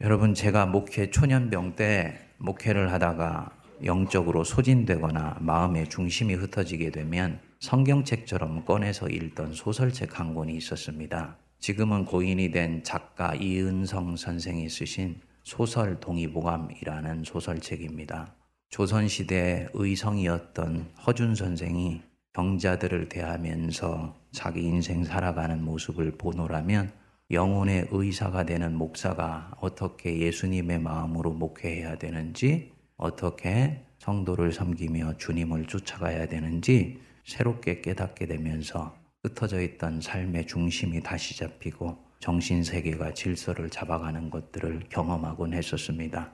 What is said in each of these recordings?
여러분 제가 목회 초년병 때 목회를 하다가 영적으로 소진되거나 마음의 중심이 흩어지게 되면 성경책처럼 꺼내서 읽던 소설책 한 권이 있었습니다. 지금은 고인이 된 작가 이은성 선생이 쓰신 소설 동의보감이라는 소설책입니다. 조선시대 의성이었던 허준 선생이 병자들을 대하면서 자기 인생 살아가는 모습을 보노라면 영혼의 의사가 되는 목사가 어떻게 예수님의 마음으로 목회해야 되는지, 어떻게 성도를 섬기며 주님을 쫓아가야 되는지 새롭게 깨닫게 되면서 흩어져 있던 삶의 중심이 다시 잡히고 정신 세계가 질서를 잡아가는 것들을 경험하곤 했었습니다.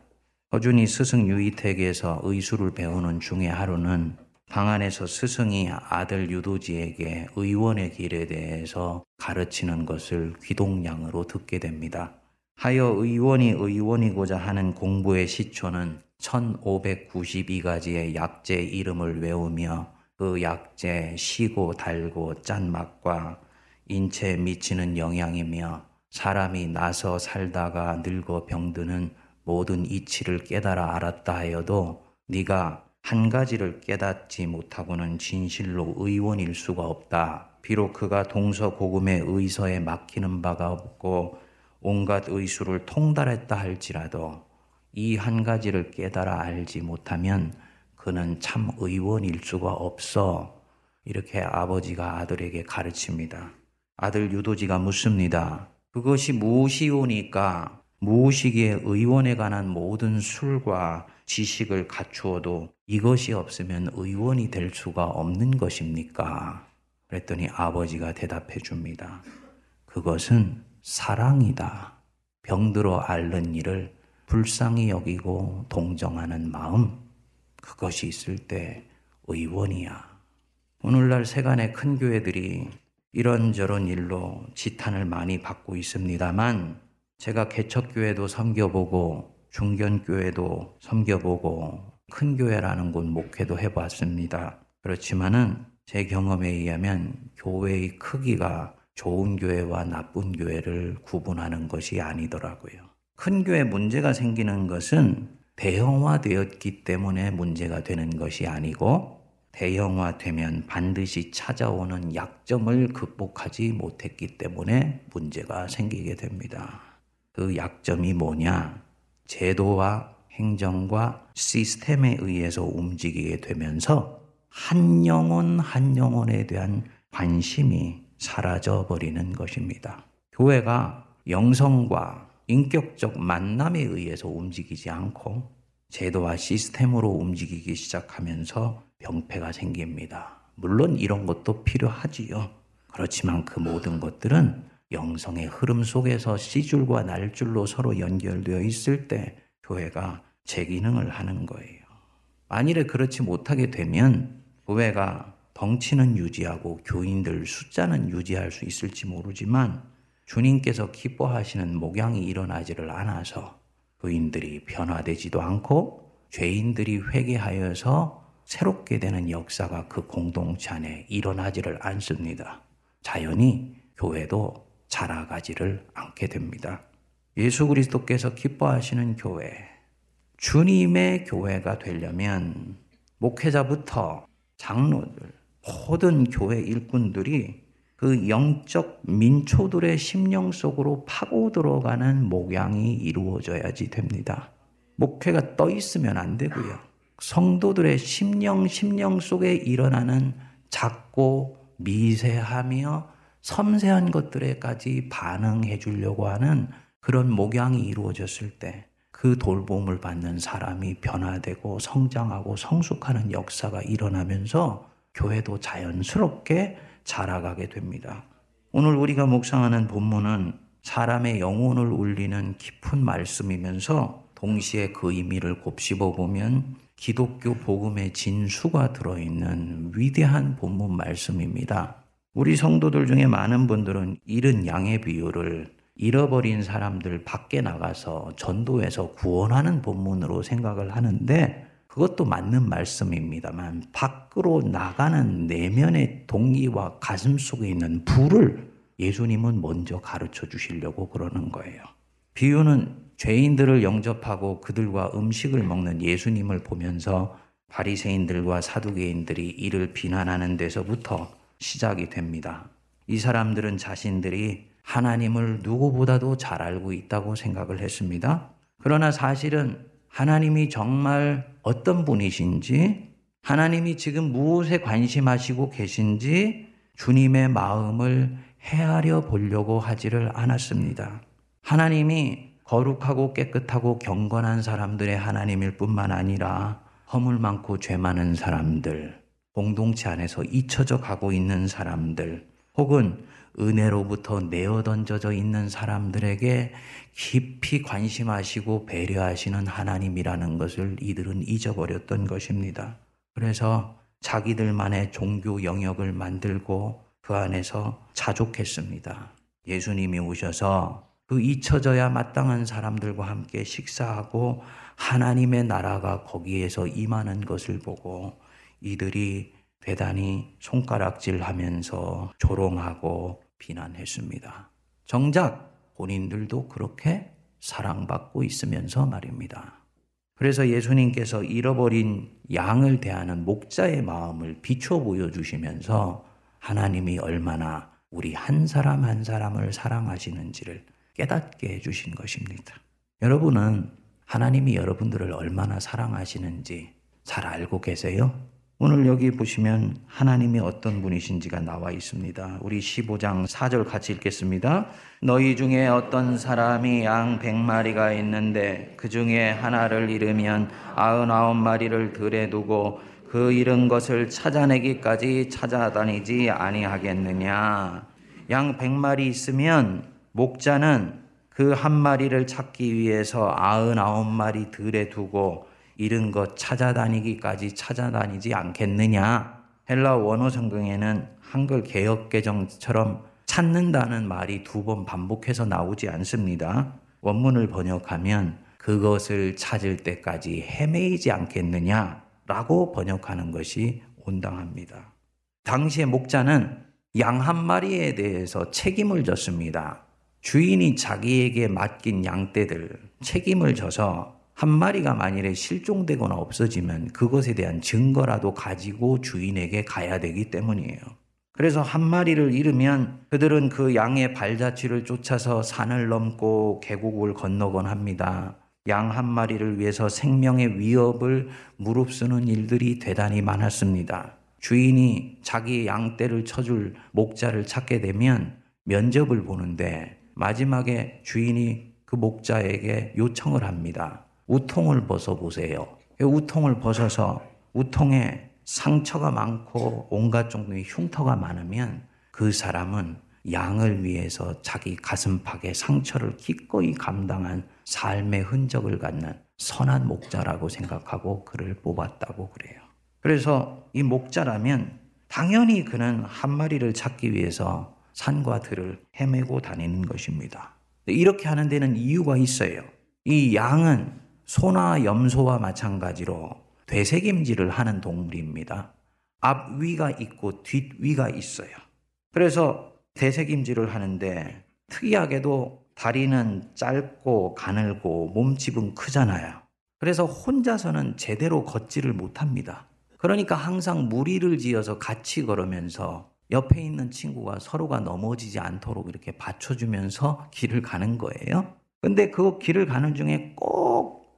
허준이 스승 유이택에서 의술을 배우는 중에 하루는 방 안에서 스승이 아들 유도지에게 의원의 길에 대해서 가르치는 것을 귀동냥으로 듣게 됩니다. 하여 의원이 의원이고자 하는 공부의 시초는 1592가지의 약재 이름을 외우며 그 약재 시고 달고 짠 맛과 인체에 미치는 영향이며 사람이 나서 살다가 늙어 병드는 모든 이치를 깨달아 알았다 하여도 네가 한 가지를 깨닫지 못하고는 진실로 의원일 수가 없다. 비록 그가 동서고금의 의서에 막히는 바가 없고 온갖 의수를 통달했다 할지라도 이 한 가지를 깨달아 알지 못하면 그는 참 의원일 수가 없어. 이렇게 아버지가 아들에게 가르칩니다. 아들 유도지가 묻습니다. 그것이 무엇이오니까 무엇이기에 의원에 관한 모든 술과 지식을 갖추어도 이것이 없으면 의원이 될 수가 없는 것입니까? 그랬더니 아버지가 대답해 줍니다. 그것은 사랑이다. 병들어 앓는 일을 불쌍히 여기고 동정하는 마음, 그것이 있을 때 의원이야. 오늘날 세간의 큰 교회들이 이런저런 일로 지탄을 많이 받고 있습니다만 제가 개척교회도 섬겨보고 중견교회도 섬겨보고 큰 교회라는 곳 목회도 해봤습니다. 그렇지만은 제 경험에 의하면 교회의 크기가 좋은 교회와 나쁜 교회를 구분하는 것이 아니더라고요. 큰 교회 문제가 생기는 것은 대형화되었기 때문에 문제가 되는 것이 아니고 대형화되면 반드시 찾아오는 약점을 극복하지 못했기 때문에 문제가 생기게 됩니다. 그 약점이 뭐냐? 제도와 행정과 시스템에 의해서 움직이게 되면서 한 영혼 한 영혼에 대한 관심이 사라져 버리는 것입니다. 교회가 영성과 인격적 만남에 의해서 움직이지 않고 제도와 시스템으로 움직이기 시작하면서 병폐가 생깁니다. 물론 이런 것도 필요하지요. 그렇지만 그 모든 것들은 영성의 흐름 속에서 C줄과 날줄로 서로 연결되어 있을 때 교회가 제 기능을 하는 거예요. 만일에 그렇지 못하게 되면 교회가 덩치는 유지하고 교인들 숫자는 유지할 수 있을지 모르지만 주님께서 기뻐하시는 목양이 일어나지를 않아서 교인들이 변화되지도 않고 죄인들이 회개하여서 새롭게 되는 역사가 그 공동체 안에 일어나지를 않습니다. 자연히 교회도 자라가지를 않게 됩니다. 예수 그리스도께서 기뻐하시는 교회, 주님의 교회가 되려면 목회자부터 장로들, 모든 교회 일꾼들이 그 영적 민초들의 심령 속으로 파고 들어가는 목양이 이루어져야지 됩니다. 목회가 떠 있으면 안 되고요. 성도들의 심령, 심령 속에 일어나는 작고 미세하며 섬세한 것들에까지 반응해 주려고 하는 그런 목양이 이루어졌을 때 그 돌봄을 받는 사람이 변화되고 성장하고 성숙하는 역사가 일어나면서 교회도 자연스럽게 자라가게 됩니다. 오늘 우리가 묵상하는 본문은 사람의 영혼을 울리는 깊은 말씀이면서 동시에 그 의미를 곱씹어 보면 기독교 복음의 진수가 들어있는 위대한 본문 말씀입니다. 우리 성도들 중에 많은 분들은 잃은 양의 비유를 잃어버린 사람들 밖에 나가서 전도해서 구원하는 본문으로 생각을 하는데 그것도 맞는 말씀입니다만 밖으로 나가는 내면의 동기와 가슴 속에 있는 불을 예수님은 먼저 가르쳐 주시려고 그러는 거예요. 비유는 죄인들을 영접하고 그들과 음식을 먹는 예수님을 보면서 바리새인들과 사두개인들이 이를 비난하는 데서부터 시작이 됩니다. 이 사람들은 자신들이 하나님을 누구보다도 잘 알고 있다고 생각을 했습니다. 그러나 사실은 하나님이 정말 어떤 분이신지, 하나님이 지금 무엇에 관심하시고 계신지 주님의 마음을 헤아려 보려고 하지를 않았습니다. 하나님이 거룩하고 깨끗하고 경건한 사람들의 하나님일 뿐만 아니라 허물 많고 죄 많은 사람들, 공동체 안에서 잊혀져 가고 있는 사람들, 혹은 은혜로부터 내어 던져져 있는 사람들에게 깊이 관심하시고 배려하시는 하나님이라는 것을 이들은 잊어버렸던 것입니다. 그래서 자기들만의 종교 영역을 만들고 그 안에서 자족했습니다. 예수님이 오셔서 그 잊혀져야 마땅한 사람들과 함께 식사하고 하나님의 나라가 거기에서 임하는 것을 보고 이들이 대단히 손가락질 하면서 조롱하고 비난했습니다. 정작 본인들도 그렇게 사랑받고 있으면서 말입니다. 그래서 예수님께서 잃어버린 양을 대하는 목자의 마음을 비춰 보여주시면서 하나님이 얼마나 우리 한 사람 한 사람을 사랑하시는지를 깨닫게 해주신 것입니다. 여러분은 하나님이 여러분들을 얼마나 사랑하시는지 잘 알고 계세요? 오늘 여기 보시면 하나님이 어떤 분이신지가 나와 있습니다. 우리 15장 4절 같이 읽겠습니다. 너희 중에 어떤 사람이 양 100마리가 있는데 그 중에 하나를 잃으면 99마리를 들에 두고 그 잃은 것을 찾아내기까지 찾아다니지 아니하겠느냐. 양 100마리 있으면 목자는 그 한 마리를 찾기 위해서 99마리 들에 두고 잃은 것 찾아다니기까지 찾아다니지 않겠느냐? 헬라 원어 성경에는 한글 개혁 개정처럼 찾는다는 말이 두 번 반복해서 나오지 않습니다. 원문을 번역하면 그것을 찾을 때까지 헤매이지 않겠느냐라고 번역하는 것이 온당합니다. 당시의 목자는 양 한 마리에 대해서 책임을 졌습니다. 주인이 자기에게 맡긴 양떼들 책임을 져서 한 마리가 만일에 실종되거나 없어지면 그것에 대한 증거라도 가지고 주인에게 가야 되기 때문이에요. 그래서 한 마리를 잃으면 그들은 그 양의 발자취를 쫓아서 산을 넘고 계곡을 건너곤 합니다. 양 한 마리를 위해서 생명의 위협을 무릅쓰는 일들이 대단히 많았습니다. 주인이 자기 양떼를 쳐줄 목자를 찾게 되면 면접을 보는데 마지막에 주인이 그 목자에게 요청을 합니다. 우통을 벗어보세요. 우통을 벗어서 우통에 상처가 많고 온갖 종류의 흉터가 많으면 그 사람은 양을 위해서 자기 가슴팍에 상처를 기꺼이 감당한 삶의 흔적을 갖는 선한 목자라고 생각하고 그를 뽑았다고 그래요. 그래서 이 목자라면 당연히 그는 한 마리를 찾기 위해서 산과 들을 헤매고 다니는 것입니다. 이렇게 하는 데는 이유가 있어요. 이 양은 소나 염소와 마찬가지로 되새김질을 하는 동물입니다. 앞위가 있고 뒷위가 있어요. 그래서 되새김질을 하는데 특이하게도 다리는 짧고 가늘고 몸집은 크잖아요. 그래서 혼자서는 제대로 걷지를 못합니다. 그러니까 항상 무리를 지어서 같이 걸으면서 옆에 있는 친구가 서로가 넘어지지 않도록 이렇게 받쳐주면서 길을 가는 거예요. 근데 그 길을 가는 중에 꼭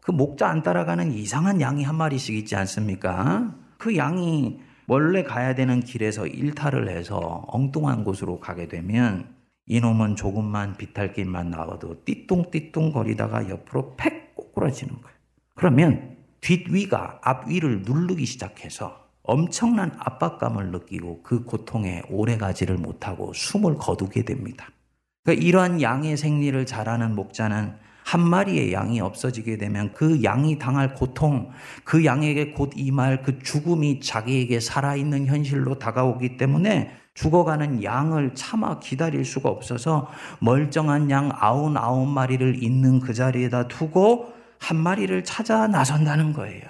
그 목자 안 따라가는 이상한 양이 한 마리씩 있지 않습니까? 그 양이 원래 가야 되는 길에서 일탈을 해서 엉뚱한 곳으로 가게 되면 이놈은 조금만 비탈길만 나와도 띠뚱띠뚱 거리다가 옆으로 팩 꼬꾸라지는 거예요. 그러면 뒷위가 앞위를 누르기 시작해서 엄청난 압박감을 느끼고 그 고통에 오래 가지를 못하고 숨을 거두게 됩니다. 그러니까 이러한 양의 생리를 잘하는 목자는 한 마리의 양이 없어지게 되면 그 양이 당할 고통, 그 양에게 곧 임할 그 죽음이 자기에게 살아있는 현실로 다가오기 때문에 죽어가는 양을 참아 기다릴 수가 없어서 멀쩡한 양 아흔 아홉 마리를 있는 그 자리에다 두고 한 마리를 찾아 나선다는 거예요.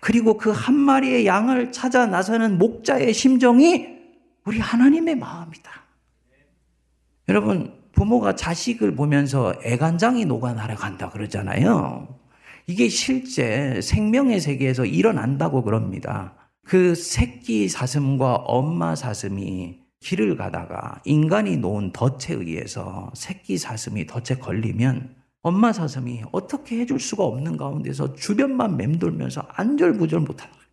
그리고 그 한 마리의 양을 찾아 나서는 목자의 심정이 우리 하나님의 마음이다. 여러분, 부모가 자식을 보면서 애간장이 녹아 날아간다 그러잖아요. 이게 실제 생명의 세계에서 일어난다고 그럽니다. 그 새끼 사슴과 엄마 사슴이 길을 가다가 인간이 놓은 덫에 의해서 새끼 사슴이 덫에 걸리면 엄마 사슴이 어떻게 해줄 수가 없는 가운데서 주변만 맴돌면서 안절부절 못하는 거예요.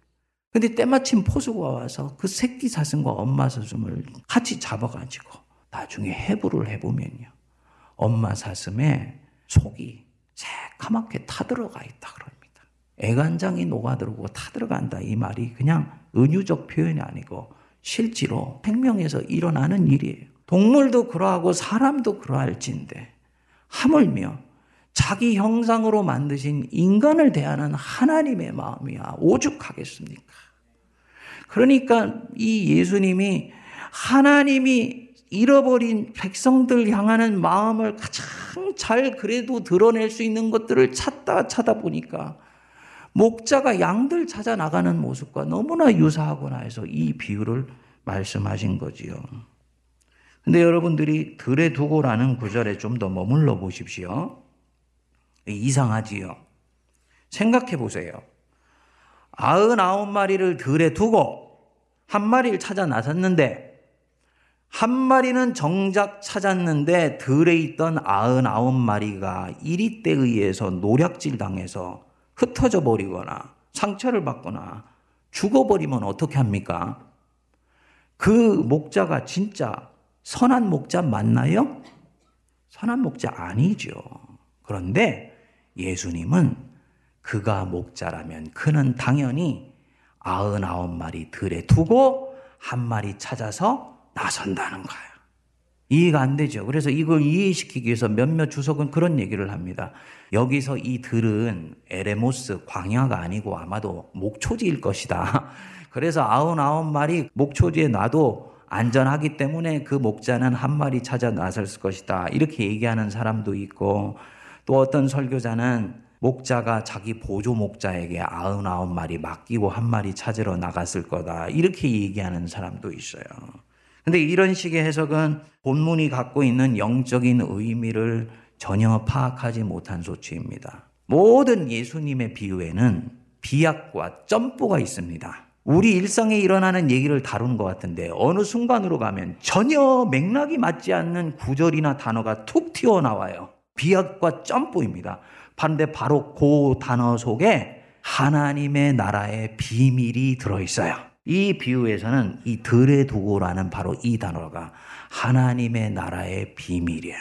근데 때마침 포수가 와서 그 새끼 사슴과 엄마 사슴을 같이 잡아가지고 나중에 해부를 해보면요. 엄마 사슴의 속이 새카맣게 타들어가 있다 그럽니다. 애간장이 녹아들고 타들어간다 이 말이 그냥 은유적 표현이 아니고 실제로 생명에서 일어나는 일이에요. 동물도 그러하고 사람도 그러할진데 하물며 자기 형상으로 만드신 인간을 대하는 하나님의 마음이야 오죽하겠습니까? 그러니까 이 예수님이 하나님이 잃어버린 백성들 향하는 마음을 가장 잘 그래도 드러낼 수 있는 것들을 찾다 찾다 보니까 목자가 양들 찾아 나가는 모습과 너무나 유사하구나 해서 이 비유를 말씀하신 거지요. 근데 여러분들이 들에 두고라는 구절에 좀 더 머물러 보십시오. 이상하지요. 생각해 보세요. 아흔아홉 마리를 들에 두고 한 마리를 찾아 나섰는데 한 마리는 정작 찾았는데 들에 있던 아흔아홉 마리가 이리 때에 의해서 노략질 당해서 흩어져 버리거나 상처를 받거나 죽어버리면 어떻게 합니까? 그 목자가 진짜 선한 목자 맞나요? 선한 목자 아니죠. 그런데 예수님은 그가 목자라면 그는 당연히 아흔아홉 마리 들에 두고 한 마리 찾아서 나선다는 거예요. 이해가 안 되죠. 그래서 이걸 이해시키기 위해서 몇몇 주석은 그런 얘기를 합니다. 여기서 이 들은 에레모스 광야가 아니고 아마도 목초지일 것이다. 그래서 아흔아홉 마리 목초지에 놔도 안전하기 때문에 그 목자는 한 마리 찾아 나설 것이다. 이렇게 얘기하는 사람도 있고 또 어떤 설교자는 목자가 자기 보조 목자에게 아흔아홉 마리 맡기고 한 마리 찾으러 나갔을 거다. 이렇게 얘기하는 사람도 있어요. 근데 이런 식의 해석은 본문이 갖고 있는 영적인 의미를 전혀 파악하지 못한 소치입니다. 모든 예수님의 비유에는 비약과 점보가 있습니다. 우리 일상에 일어나는 얘기를 다룬 것 같은데 어느 순간으로 가면 전혀 맥락이 맞지 않는 구절이나 단어가 툭 튀어나와요. 비약과 점보입니다. 반대 바로 그 단어 속에 하나님의 나라의 비밀이 들어있어요. 이 비유에서는 이 들에 두고라는 바로 이 단어가 하나님의 나라의 비밀이에요.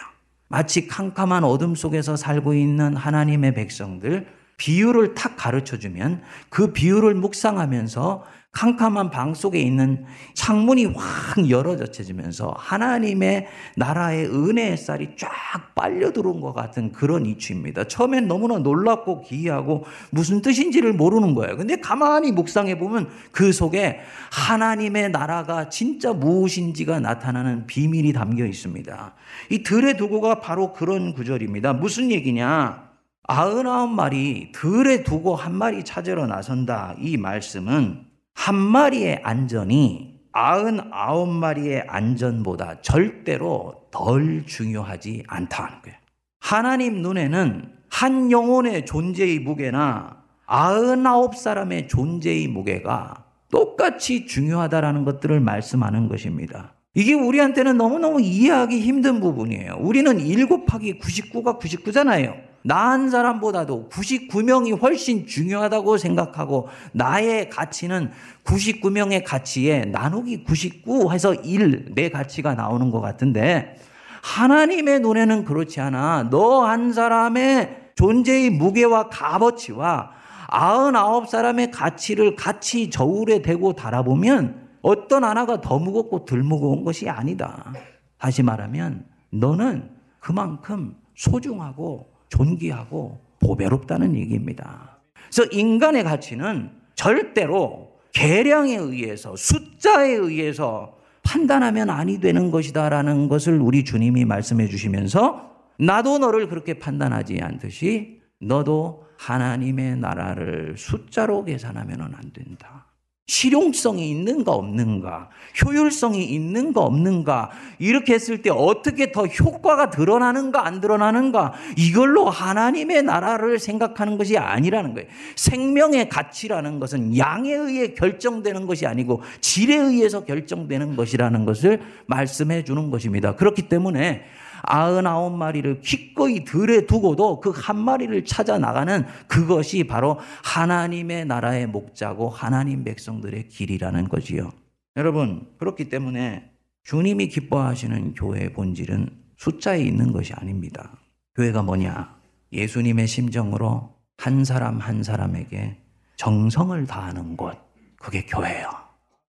마치 캄캄한 어둠 속에서 살고 있는 하나님의 백성들 비유를 탁 가르쳐 주면 그 비유를 묵상하면서 캄캄한 방 속에 있는 창문이 확 열어젖혀지면서 하나님의 나라의 은혜의 쌀이 쫙 빨려 들어온 것 같은 그런 이치입니다. 처음엔 너무나 놀랍고 기이하고 무슨 뜻인지를 모르는 거예요. 근데 가만히 묵상해 보면 그 속에 하나님의 나라가 진짜 무엇인지가 나타나는 비밀이 담겨 있습니다. 이 들에 두고가 바로 그런 구절입니다. 무슨 얘기냐? 아흔아홉 마리 들에 두고 한 마리 찾으러 나선다. 이 말씀은 한 마리의 안전이 아흔아홉 마리의 안전보다 절대로 덜 중요하지 않다는 거예요. 하나님 눈에는 한 영혼의 존재의 무게나 아흔아홉 사람의 존재의 무게가 똑같이 중요하다라는 것들을 말씀하는 것입니다. 이게 우리한테는 너무너무 이해하기 힘든 부분이에요. 우리는 1 곱하기 99가 99잖아요. 나한 사람보다도 99명이 훨씬 중요하다고 생각하고 나의 가치는 99명의 가치에 나누기 99 해서 1, 내 가치가 나오는 것 같은데 하나님의 눈에는 그렇지 않아. 너 한 사람의 존재의 무게와 값어치와 99 사람의 가치를 같이 저울에 대고 달아보면 어떤 하나가 더 무겁고 덜 무거운 것이 아니다. 다시 말하면 너는 그만큼 소중하고 존귀하고 보배롭다는 얘기입니다. 그래서 인간의 가치는 절대로 계량에 의해서 숫자에 의해서 판단하면 아니 되는 것이다라는 것을 우리 주님이 말씀해 주시면서 나도 너를 그렇게 판단하지 않듯이 너도 하나님의 나라를 숫자로 계산하면 안 된다. 실용성이 있는가 없는가, 효율성이 있는가 없는가, 이렇게 했을 때 어떻게 더 효과가 드러나는가 안 드러나는가, 이걸로 하나님의 나라를 생각하는 것이 아니라는 거예요. 생명의 가치라는 것은 양에 의해 결정되는 것이 아니고 질에 의해서 결정되는 것이라는 것을 말씀해 주는 것입니다. 그렇기 때문에 아흔아홉 마리를 기꺼이 들에 두고도 그 한 마리를 찾아 나가는 그것이 바로 하나님의 나라의 목자고 하나님 백성들의 길이라는 거지요. 여러분, 그렇기 때문에 주님이 기뻐하시는 교회의 본질은 숫자에 있는 것이 아닙니다. 교회가 뭐냐? 예수님의 심정으로 한 사람 한 사람에게 정성을 다하는 곳. 그게 교회예요.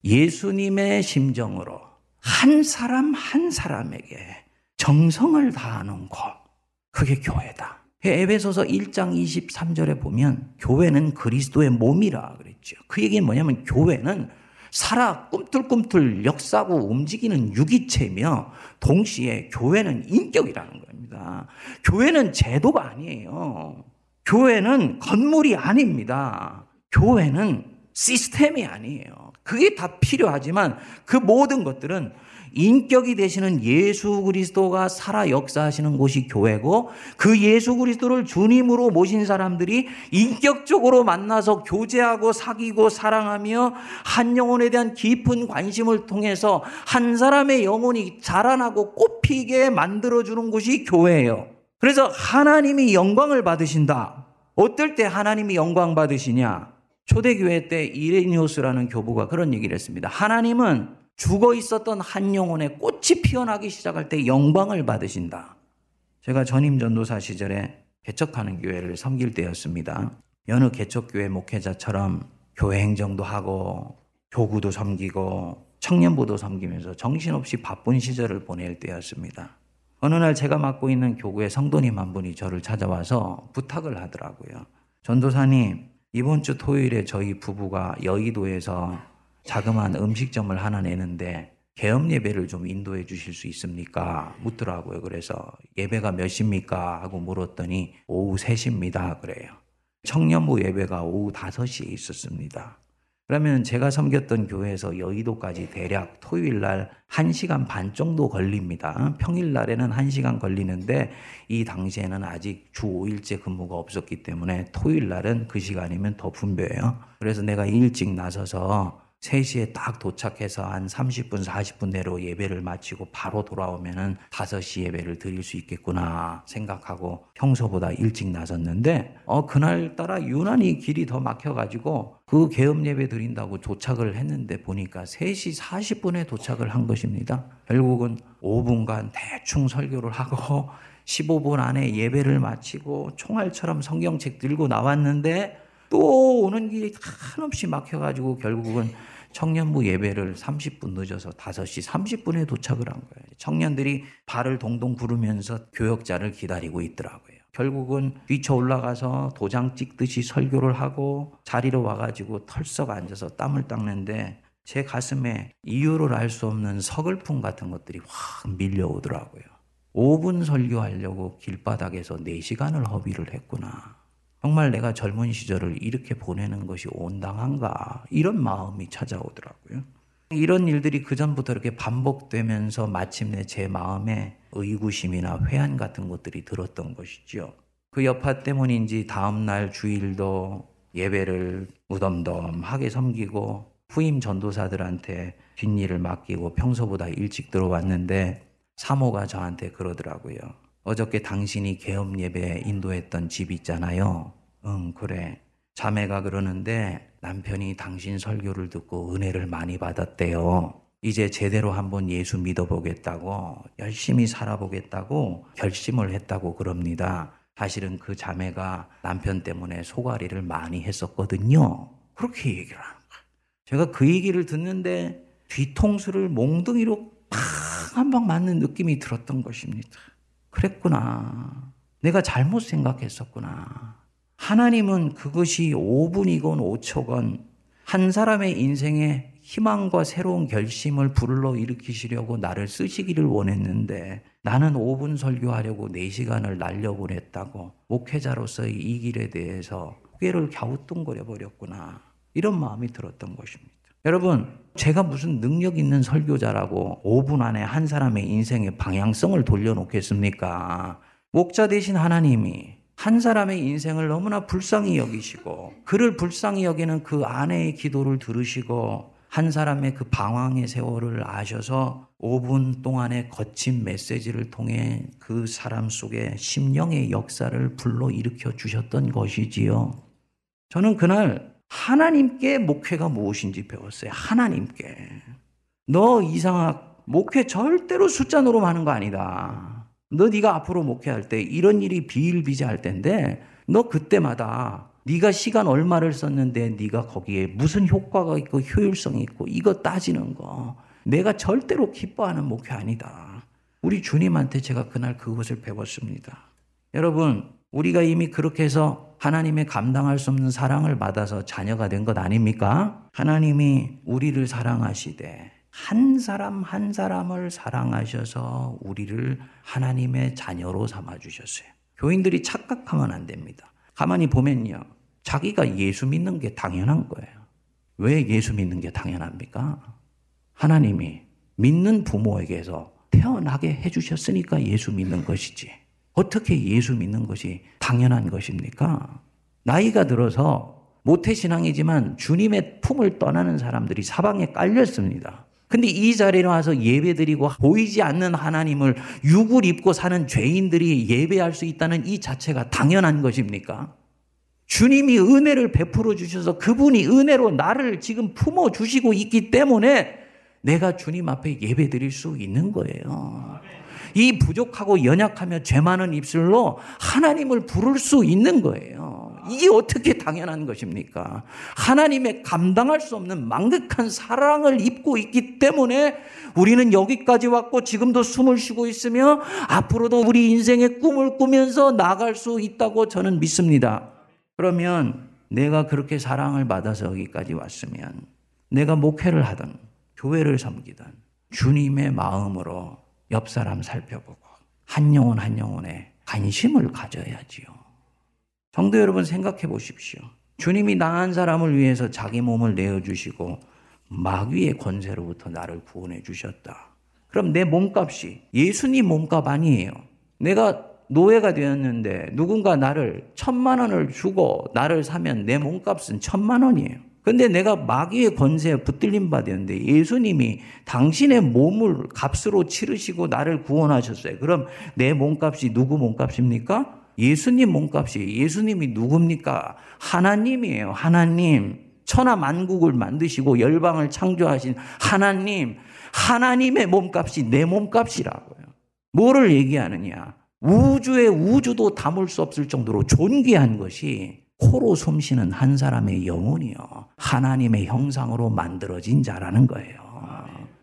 예수님의 심정으로 한 사람 한 사람에게 정성을 다하는 곳. 그게 교회다. 에베소서 1장 23절에 보면 교회는 그리스도의 몸이라 그랬죠. 그 얘기는 뭐냐면 교회는 살아 꿈틀꿈틀 역사고 움직이는 유기체며 동시에 교회는 인격이라는 겁니다. 교회는 제도가 아니에요. 교회는 건물이 아닙니다. 교회는 시스템이 아니에요. 그게 다 필요하지만 그 모든 것들은 인격이 되시는 예수 그리스도가 살아 역사하시는 곳이 교회고 그 예수 그리스도를 주님으로 모신 사람들이 인격적으로 만나서 교제하고 사귀고 사랑하며 한 영혼에 대한 깊은 관심을 통해서 한 사람의 영혼이 자라나고 꽃피게 만들어주는 곳이 교회예요. 그래서 하나님이 영광을 받으신다. 어떨 때 하나님이 영광 받으시냐? 초대교회 때 이레니오스라는 교부가 그런 얘기를 했습니다. 하나님은 죽어 있었던 한 영혼의 꽃이 피어나기 시작할 때 영광을 받으신다. 제가 전임 전도사 시절에 개척하는 교회를 섬길 때였습니다. 여느 개척교회 목회자처럼 교회 행정도 하고 교구도 섬기고 청년부도 섬기면서 정신없이 바쁜 시절을 보낼 때였습니다. 어느 날 제가 맡고 있는 교구의 성도님 한 분이 저를 찾아와서 부탁을 하더라고요. 전도사님, 이번 주 토요일에 저희 부부가 여의도에서 자그마한 음식점을 하나 내는데 개업 예배를 좀 인도해 주실 수 있습니까? 묻더라고요. 그래서 예배가 몇 시입니까? 하고 물었더니 오후 3시입니다. 그래요. 청년부 예배가 오후 5시에 있었습니다. 그러면 제가 섬겼던 교회에서 여의도까지 대략 토요일 날 1시간 반 정도 걸립니다. 평일 날에는 1시간 걸리는데 이 당시에는 아직 주 5일째 근무가 없었기 때문에 토요일 날은 그 시간이면 더 분배해요. 그래서 내가 일찍 나서서 3시에 딱 도착해서 한 30분, 40분 내로 예배를 마치고 바로 돌아오면은 5시 예배를 드릴 수 있겠구나 생각하고 평소보다 일찍 나섰는데, 어, 그날따라 유난히 길이 더 막혀가지고 그 개업 예배 드린다고 도착을 했는데 보니까 3시 40분에 도착을 한 것입니다. 결국은 5분간 대충 설교를 하고 15분 안에 예배를 마치고 총알처럼 성경책 들고 나왔는데 또 오는 길이 한없이 막혀가지고 결국은 청년부 예배를 30분 늦어서 5시 30분에 도착을 한 거예요. 청년들이 발을 동동 구르면서 교역자를 기다리고 있더라고요. 결국은 뒤쳐 올라가서 도장 찍듯이 설교를 하고 자리로 와가지고 털썩 앉아서 땀을 닦는데 제 가슴에 이유를 알 수 없는 서글픔 같은 것들이 확 밀려오더라고요. 5분 설교하려고 길바닥에서 4시간을 허비를 했구나. 정말 내가 젊은 시절을 이렇게 보내는 것이 온당한가 이런 마음이 찾아오더라고요. 이런 일들이 그전부터 이렇게 반복되면서 마침내 제 마음에 의구심이나 회한 같은 것들이 들었던 것이죠. 그 여파 때문인지 다음날 주일도 예배를 무덤덤하게 섬기고 후임 전도사들한테 뒷일을 맡기고 평소보다 일찍 들어왔는데 사모가 저한테 그러더라고요. 어저께 당신이 개업 예배 인도했던 집 있잖아요. 응, 그래. 자매가 그러는데 남편이 당신 설교를 듣고 은혜를 많이 받았대요. 이제 제대로 한번 예수 믿어보겠다고 열심히 살아보겠다고 결심을 했다고 그럽니다. 사실은 그 자매가 남편 때문에 소가리를 많이 했었거든요. 그렇게 얘기를 하는 거예요. 제가 그 얘기를 듣는데 뒤통수를 몽둥이로 팍 한 방 맞는 느낌이 들었던 것입니다. 그랬구나. 내가 잘못 생각했었구나. 하나님은 그것이 5분이건 5초건 한 사람의 인생에 희망과 새로운 결심을 불러 일으키시려고 나를 쓰시기를 원했는데 나는 5분 설교하려고 4시간을 날려보냈다고 목회자로서의 이 길에 대해서 고개를 갸우뚱거려 버렸구나. 이런 마음이 들었던 것입니다. 여러분, 제가 무슨 능력 있는 설교자라고 5분 안에 한 사람의 인생의 방향성을 돌려놓겠습니까? 목자 대신 하나님이 한 사람의 인생을 너무나 불쌍히 여기시고 그를 불쌍히 여기는 그 아내의 기도를 들으시고 한 사람의 그 방황의 세월을 아셔서 5분 동안의 거친 메시지를 통해 그 사람 속에 심령의 역사를 불러 일으켜 주셨던 것이지요. 저는 그날 하나님께 목회가 무엇인지 배웠어요. 하나님께. 너 이상학 목회 절대로 숫자 노름하는 거 아니다. 너 네가 앞으로 목회할 때 이런 일이 비일비재할 텐데 너 그때마다 네가 시간 얼마를 썼는데 네가 거기에 무슨 효과가 있고 효율성이 있고 이거 따지는 거 내가 절대로 기뻐하는 목회 아니다. 우리 주님한테 제가 그날 그것을 배웠습니다. 여러분, 우리가 이미 그렇게 해서 하나님의 감당할 수 없는 사랑을 받아서 자녀가 된 것 아닙니까? 하나님이 우리를 사랑하시되 한 사람 한 사람을 사랑하셔서 우리를 하나님의 자녀로 삼아 주셨어요. 교인들이 착각하면 안 됩니다. 가만히 보면요. 자기가 예수 믿는 게 당연한 거예요. 왜 예수 믿는 게 당연합니까? 하나님이 믿는 부모에게서 태어나게 해주셨으니까 예수 믿는 것이지. 어떻게 예수 믿는 것이 당연한 것입니까? 나이가 들어서 모태신앙이지만 주님의 품을 떠나는 사람들이 사방에 깔렸습니다. 근데 이 자리에 와서 예배 드리고 보이지 않는 하나님을 육을 입고 사는 죄인들이 예배할 수 있다는 이 자체가 당연한 것입니까? 주님이 은혜를 베풀어 주셔서 그분이 은혜로 나를 지금 품어 주시고 있기 때문에 내가 주님 앞에 예배 드릴 수 있는 거예요. 이 부족하고 연약하며 죄 많은 입술로 하나님을 부를 수 있는 거예요. 이게 어떻게 당연한 것입니까? 하나님의 감당할 수 없는 망극한 사랑을 입고 있기 때문에 우리는 여기까지 왔고 지금도 숨을 쉬고 있으며 앞으로도 우리 인생의 꿈을 꾸면서 나갈 수 있다고 저는 믿습니다. 그러면 내가 그렇게 사랑을 받아서 여기까지 왔으면 내가 목회를 하든 교회를 섬기든 주님의 마음으로 옆 사람 살펴보고 한 영혼 한 영혼에 관심을 가져야지요. 성도 여러분 생각해 보십시오. 주님이 나한 사람을 위해서 자기 몸을 내어주시고 마귀의 권세로부터 나를 구원해 주셨다. 그럼 내 몸값이 예수님 몸값 아니에요. 내가 노예가 되었는데 누군가 나를 천만 원을 주고 나를 사면 내 몸값은 천만 원이에요. 근데 내가 마귀의 권세에 붙들림 받았는데 예수님이 당신의 몸을 값으로 치르시고 나를 구원하셨어요. 그럼 내 몸값이 누구 몸값입니까? 예수님 몸값이 예수님이 누굽니까? 하나님이에요. 하나님. 천하 만국을 만드시고 열방을 창조하신 하나님. 하나님의 몸값이 내 몸값이라고요. 뭐를 얘기하느냐? 우주의 우주도 담을 수 없을 정도로 존귀한 것이 코로 숨쉬는 한 사람의 영혼이요. 하나님의 형상으로 만들어진 자라는 거예요.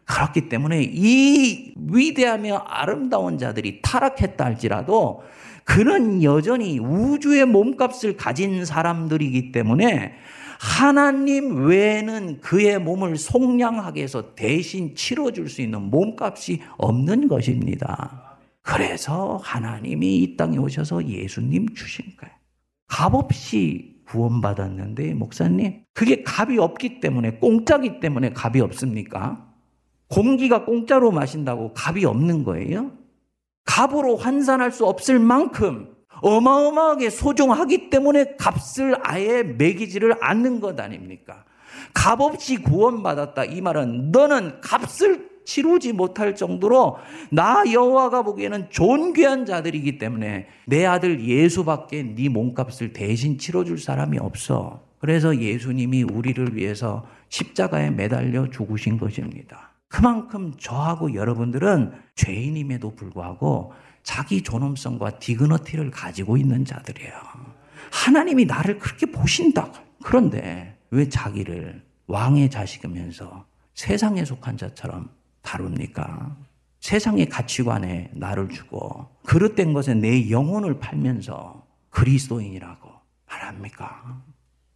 그렇기 때문에 이 위대하며 아름다운 자들이 타락했다 할지라도 그는 여전히 우주의 몸값을 가진 사람들이기 때문에 하나님 외에는 그의 몸을 속량하게 해서 대신 치러줄 수 있는 몸값이 없는 것입니다. 그래서 하나님이 이 땅에 오셔서 예수님 주신 거예요. 값없이 구원받았는데, 목사님, 그게 값이 없기 때문에, 공짜기 때문에 값이 없습니까? 공기가 공짜로 마신다고 값이 없는 거예요? 값으로 환산할 수 없을 만큼 어마어마하게 소중하기 때문에 값을 아예 매기지를 않는 것 아닙니까? 값 없이 구원받았다. 이 말은 너는 값을 치르지 못할 정도로 나 여호와가 보기에는 존귀한 자들이기 때문에 내 아들 예수밖에 네 몸값을 대신 치러줄 사람이 없어. 그래서 예수님이 우리를 위해서 십자가에 매달려 죽으신 것입니다. 그만큼 저하고 여러분들은 죄인임에도 불구하고 자기 존엄성과 디그너티를 가지고 있는 자들이에요. 하나님이 나를 그렇게 보신다. 그런데 왜 자기를 왕의 자식이면서 세상에 속한 자처럼 다룹니까? 세상의 가치관에 나를 주고 그릇된 것에 내 영혼을 팔면서 그리스도인이라고 말합니까?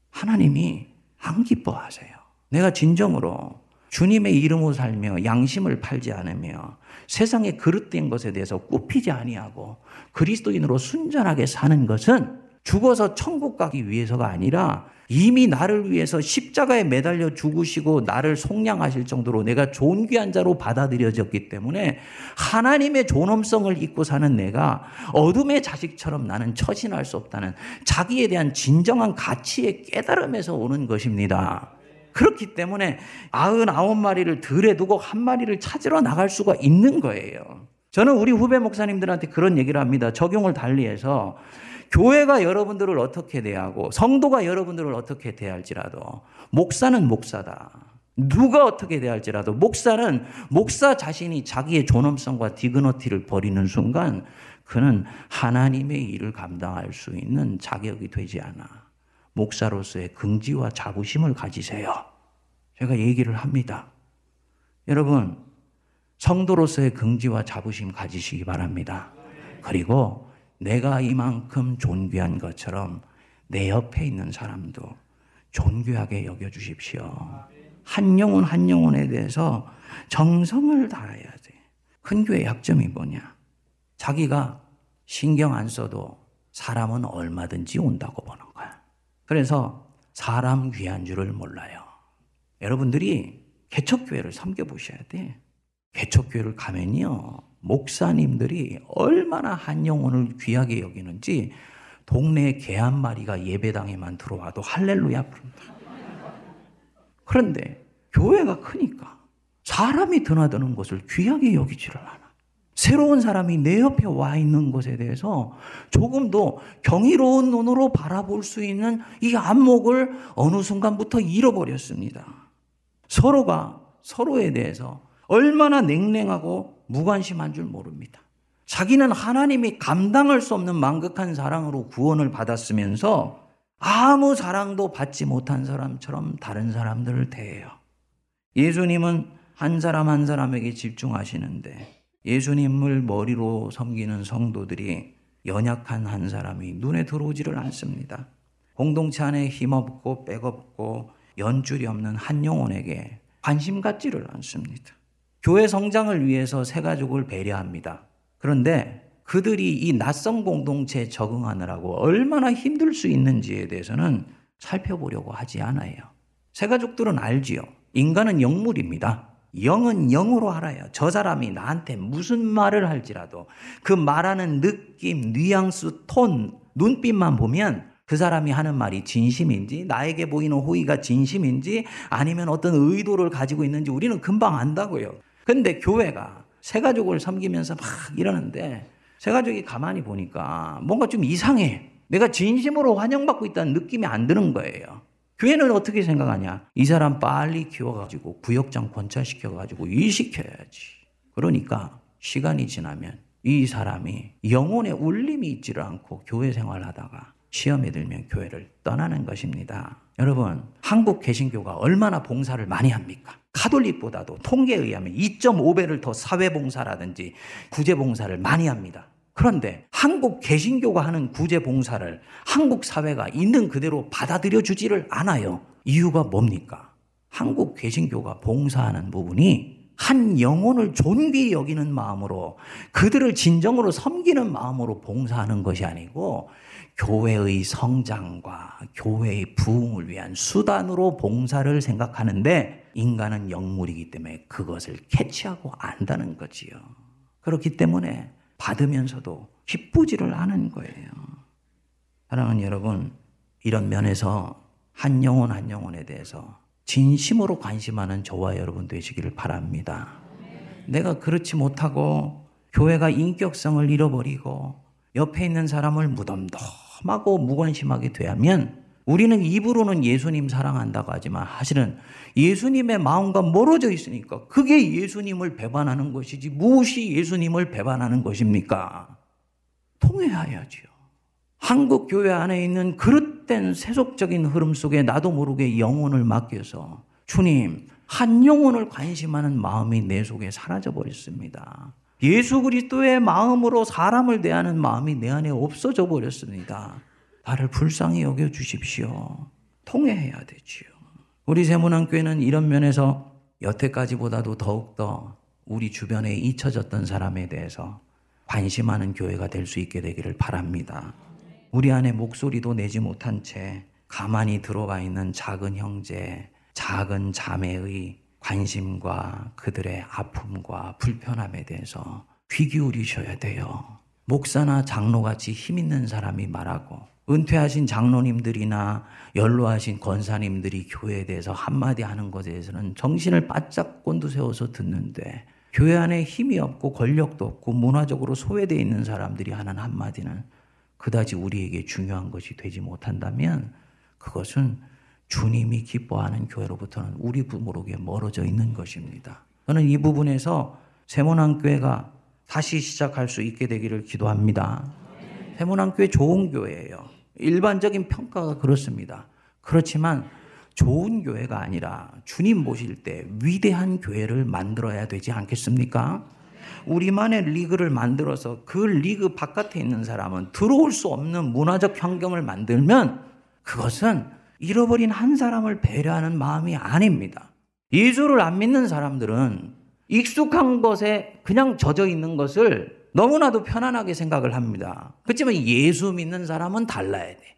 하나님이 안 기뻐하세요. 내가 진정으로 주님의 이름으로 살며 양심을 팔지 않으며 세상의 그릇된 것에 대해서 굽히지 아니하고 그리스도인으로 순전하게 사는 것은 죽어서 천국 가기 위해서가 아니라 이미 나를 위해서 십자가에 매달려 죽으시고 나를 속량하실 정도로 내가 존귀한 자로 받아들여졌기 때문에 하나님의 존엄성을 잊고 사는 내가 어둠의 자식처럼 나는 처신할 수 없다는 자기에 대한 진정한 가치의 깨달음에서 오는 것입니다. 그렇기 때문에 99마리를 들에 두고 한 마리를 찾으러 나갈 수가 있는 거예요. 저는 우리 후배 목사님들한테 그런 얘기를 합니다. 적용을 달리해서 교회가 여러분들을 어떻게 대하고 성도가 여러분들을 어떻게 대할지라도 목사는 목사다. 누가 어떻게 대할지라도 목사는 목사 자신이 자기의 존엄성과 디그너티를 버리는 순간 그는 하나님의 일을 감당할 수 있는 자격이 되지 않아. 목사로서의 긍지와 자부심을 가지세요. 제가 얘기를 합니다. 여러분, 성도로서의 긍지와 자부심 가지시기 바랍니다. 그리고 내가 이만큼 존귀한 것처럼 내 옆에 있는 사람도 존귀하게 여겨주십시오. 한 영혼 한 영혼에 대해서 정성을 다해야 돼. 큰 교회 약점이 뭐냐? 자기가 신경 안 써도 사람은 얼마든지 온다고 보는 거야. 그래서 사람 귀한 줄을 몰라요. 여러분들이 개척교회를 섬겨보셔야 돼. 개척교회를 가면요. 목사님들이 얼마나 한 영혼을 귀하게 여기는지 동네 개 한 마리가 예배당에만 들어와도 할렐루야 부른다. 그런데 교회가 크니까 사람이 드나드는 것을 귀하게 여기지를 않아. 새로운 사람이 내 옆에 와 있는 것에 대해서 조금 더 경이로운 눈으로 바라볼 수 있는 이 안목을 어느 순간부터 잃어버렸습니다. 서로가 서로에 대해서 얼마나 냉랭하고 무관심한 줄 모릅니다. 자기는 하나님이 감당할 수 없는 망극한 사랑으로 구원을 받았으면서 아무 사랑도 받지 못한 사람처럼 다른 사람들을 대해요. 예수님은 한 사람 한 사람에게 집중하시는데 예수님을 머리로 섬기는 성도들이 연약한 한 사람이 눈에 들어오지를 않습니다. 공동체 안에 힘없고 백없고 연줄이 없는 한 영혼에게 관심 갖지를 않습니다. 교회 성장을 위해서 새 가족을 배려합니다. 그런데 그들이 이 낯선 공동체에 적응하느라고 얼마나 힘들 수 있는지에 대해서는 살펴보려고 하지 않아요. 새 가족들은 알지요. 인간은 영물입니다. 영은 영으로 알아요. 저 사람이 나한테 무슨 말을 할지라도 그 말하는 느낌, 뉘앙스, 톤, 눈빛만 보면 그 사람이 하는 말이 진심인지 나에게 보이는 호의가 진심인지 아니면 어떤 의도를 가지고 있는지 우리는 금방 안다고요. 근데 교회가 새 가족을 섬기면서 막 이러는데 새 가족이 가만히 보니까 뭔가 좀 이상해. 내가 진심으로 환영받고 있다는 느낌이 안 드는 거예요. 교회는 어떻게 생각하냐? 이 사람 빨리 키워가지고 구역장 권차시켜가지고 일시켜야지. 그러니까 시간이 지나면 이 사람이 영혼의 울림이 있지를 않고 교회 생활하다가 시험에 들면 교회를 떠나는 것입니다. 여러분, 한국 개신교가 얼마나 봉사를 많이 합니까? 카톨릭보다도 통계에 의하면 2.5배를 더 사회봉사라든지 구제봉사를 많이 합니다. 그런데 한국 개신교가 하는 구제봉사를 한국 사회가 있는 그대로 받아들여 주지를 않아요. 이유가 뭡니까? 한국 개신교가 봉사하는 부분이 한 영혼을 존귀히 여기는 마음으로 그들을 진정으로 섬기는 마음으로 봉사하는 것이 아니고 교회의 성장과 교회의 부흥을 위한 수단으로 봉사를 생각하는데 인간은 영물이기 때문에 그것을 캐치하고 안다는 거지요. 그렇기 때문에 받으면서도 기쁘지를 않은 거예요. 사랑하는 여러분, 이런 면에서 한 영혼 한 영혼에 대해서 진심으로 관심하는 저와 여러분 되시기를 바랍니다. 내가 그렇지 못하고 교회가 인격성을 잃어버리고 옆에 있는 사람을 무덤덤 험하고 무관심하게 되면 우리는 입으로는 예수님 사랑한다고 하지만 사실은 예수님의 마음과 멀어져 있으니까 그게 예수님을 배반하는 것이지 무엇이 예수님을 배반하는 것입니까? 통해야지요. 한국 교회 안에 있는 그릇된 세속적인 흐름 속에 나도 모르게 영혼을 맡겨서 주님 한 영혼을 관심하는 마음이 내 속에 사라져 버렸습니다. 예수 그리스도의 마음으로 사람을 대하는 마음이 내 안에 없어져 버렸습니다. 나를 불쌍히 여겨 주십시오. 통해해야 되지요. 우리 세문안교회는 이런 면에서 여태까지보다도 더욱더 우리 주변에 잊혀졌던 사람에 대해서 관심하는 교회가 될 수 있게 되기를 바랍니다. 우리 안에 목소리도 내지 못한 채 가만히 들어와 있는 작은 형제, 작은 자매의 관심과 그들의 아픔과 불편함에 대해서 귀 기울이셔야 돼요. 목사나 장로같이 힘 있는 사람이 말하고 은퇴하신 장로님들이나 연로하신 권사님들이 교회에 대해서 한마디 하는 것에 대해서는 정신을 바짝 곤두세워서 듣는데 교회 안에 힘이 없고 권력도 없고 문화적으로 소외되어 있는 사람들이 하는 한마디는 그다지 우리에게 중요한 것이 되지 못한다면 그것은 주님이 기뻐하는 교회로부터는 우리 부모로게 멀어져 있는 것입니다. 저는 이 부분에서 세모난 교회가 다시 시작할 수 있게 되기를 기도합니다. 세모난 교회 좋은 교회예요. 일반적인 평가가 그렇습니다. 그렇지만 좋은 교회가 아니라 주님 모실 때 위대한 교회를 만들어야 되지 않겠습니까? 우리만의 리그를 만들어서 그 리그 바깥에 있는 사람은 들어올 수 없는 문화적 환경을 만들면 그것은 잃어버린 한 사람을 배려하는 마음이 아닙니다. 예수를 안 믿는 사람들은 익숙한 것에 그냥 젖어 있는 것을 너무나도 편안하게 생각을 합니다. 그렇지만 예수 믿는 사람은 달라야 돼.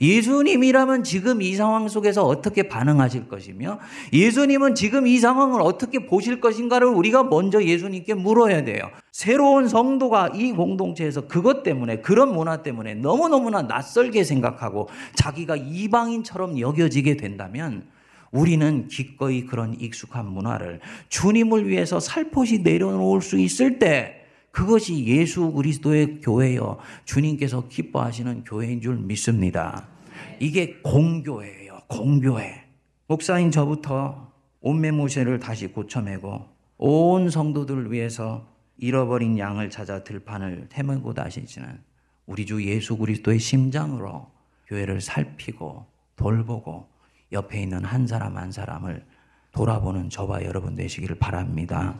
예수님이라면 지금 이 상황 속에서 어떻게 반응하실 것이며 예수님은 지금 이 상황을 어떻게 보실 것인가를 우리가 먼저 예수님께 물어야 돼요. 새로운 성도가 이 공동체에서 그것 때문에 그런 문화 때문에 너무너무나 낯설게 생각하고 자기가 이방인처럼 여겨지게 된다면 우리는 기꺼이 그런 익숙한 문화를 주님을 위해서 살포시 내려놓을 수 있을 때 그것이 예수 그리스도의 교회여 주님께서 기뻐하시는 교회인 줄 믿습니다. 이게 공교회예요. 공교회. 목사인 저부터 온매무새를 다시 고쳐매고 온 성도들을 위해서 잃어버린 양을 찾아 들판을 헤매고 다시지는 우리 주 예수 그리스도의 심장으로 교회를 살피고 돌보고 옆에 있는 한 사람 한 사람을 돌아보는 저와 여러분 되시기를 바랍니다.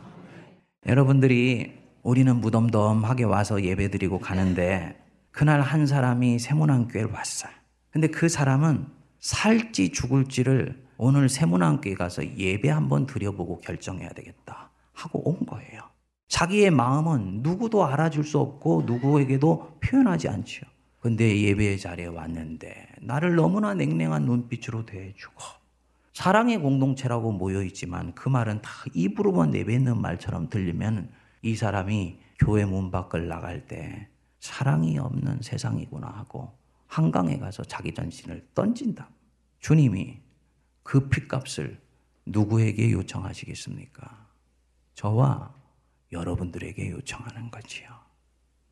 여러분들이 우리는 무덤덤하게 와서 예배드리고 가는데 그날 한 사람이 세문안교회를 왔어요. 근데 그 사람은 살지 죽을지를 오늘 세문안교회 가서 예배 한번 드려보고 결정해야 되겠다 하고 온 거예요. 자기의 마음은 누구도 알아줄 수 없고 누구에게도 표현하지 않죠. 근데 예배 자리에 왔는데 나를 너무나 냉랭한 눈빛으로 대해주고 사랑의 공동체라고 모여있지만 그 말은 다 입으로만 내뱉는 말처럼 들리면 이 사람이 교회 문 밖을 나갈 때 사랑이 없는 세상이구나 하고 한강에 가서 자기 전신을 던진다. 주님이 그 핏값을 누구에게 요청하시겠습니까? 저와 여러분들에게 요청하는 거지요.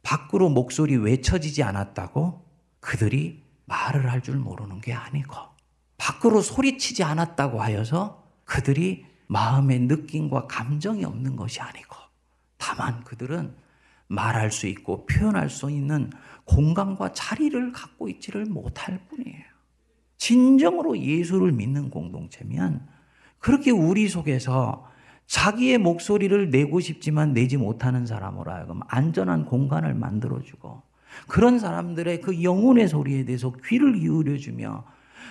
밖으로 목소리 외쳐지지 않았다고 그들이 말을 할 줄 모르는 게 아니고 밖으로 소리치지 않았다고 하여서 그들이 마음의 느낌과 감정이 없는 것이 아니고 다만 그들은 말할 수 있고 표현할 수 있는 공간과 자리를 갖고 있지를 못할 뿐이에요. 진정으로 예수를 믿는 공동체면 그렇게 우리 속에서 자기의 목소리를 내고 싶지만 내지 못하는 사람으로 하여금 안전한 공간을 만들어주고 그런 사람들의 그 영혼의 소리에 대해서 귀를 기울여주며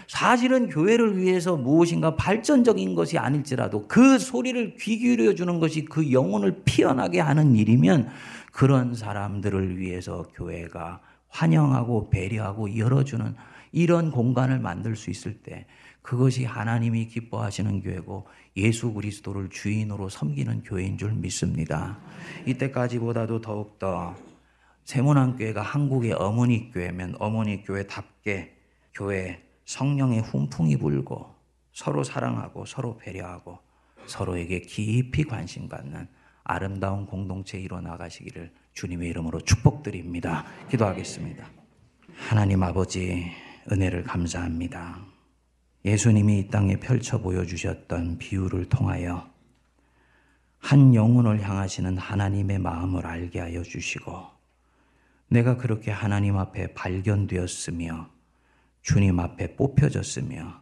사실은 교회를 위해서 무엇인가 발전적인 것이 아닐지라도 그 소리를 귀 기울여 주는 것이 그 영혼을 피어나게 하는 일이면 그런 사람들을 위해서 교회가 환영하고 배려하고 열어주는 이런 공간을 만들 수 있을 때 그것이 하나님이 기뻐하시는 교회고 예수 그리스도를 주인으로 섬기는 교회인 줄 믿습니다. 이때까지보다도 더욱더 세문안교회가 한국의 어머니 교회면 어머니 교회답게 교회 성령의 훈풍이 불고 서로 사랑하고 서로 배려하고 서로에게 깊이 관심 갖는 아름다운 공동체 이뤄 나가시기를 주님의 이름으로 축복드립니다. 기도하겠습니다. 하나님 아버지 은혜를 감사합니다. 예수님이 이 땅에 펼쳐 보여주셨던 비유를 통하여 한 영혼을 향하시는 하나님의 마음을 알게 하여 주시고 내가 그렇게 하나님 앞에 발견되었으며 주님 앞에 뽑혀졌으며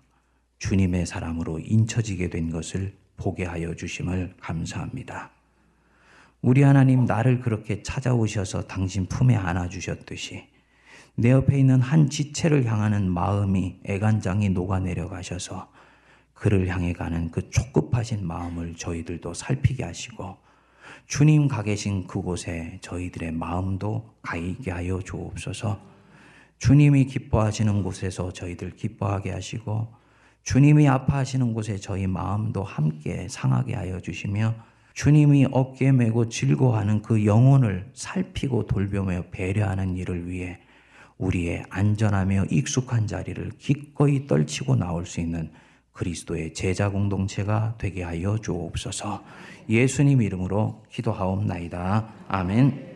주님의 사람으로 인쳐지게 된 것을 보게 하여 주심을 감사합니다. 우리 하나님 나를 그렇게 찾아오셔서 당신 품에 안아 주셨듯이 내 옆에 있는 한 지체를 향하는 마음이 애간장이 녹아내려 가셔서 그를 향해 가는 그 촉급하신 마음을 저희들도 살피게 하시고 주님 가 계신 그곳에 저희들의 마음도 가 있게 하여 주옵소서 주님이 기뻐하시는 곳에서 저희들 기뻐하게 하시고 주님이 아파하시는 곳에 저희 마음도 함께 상하게 하여 주시며 주님이 어깨 메고 즐거워하는 그 영혼을 살피고 돌보며 배려하는 일을 위해 우리의 안전하며 익숙한 자리를 기꺼이 떨치고 나올 수 있는 그리스도의 제자 공동체가 되게 하여 주옵소서. 예수님 이름으로 기도하옵나이다. 아멘.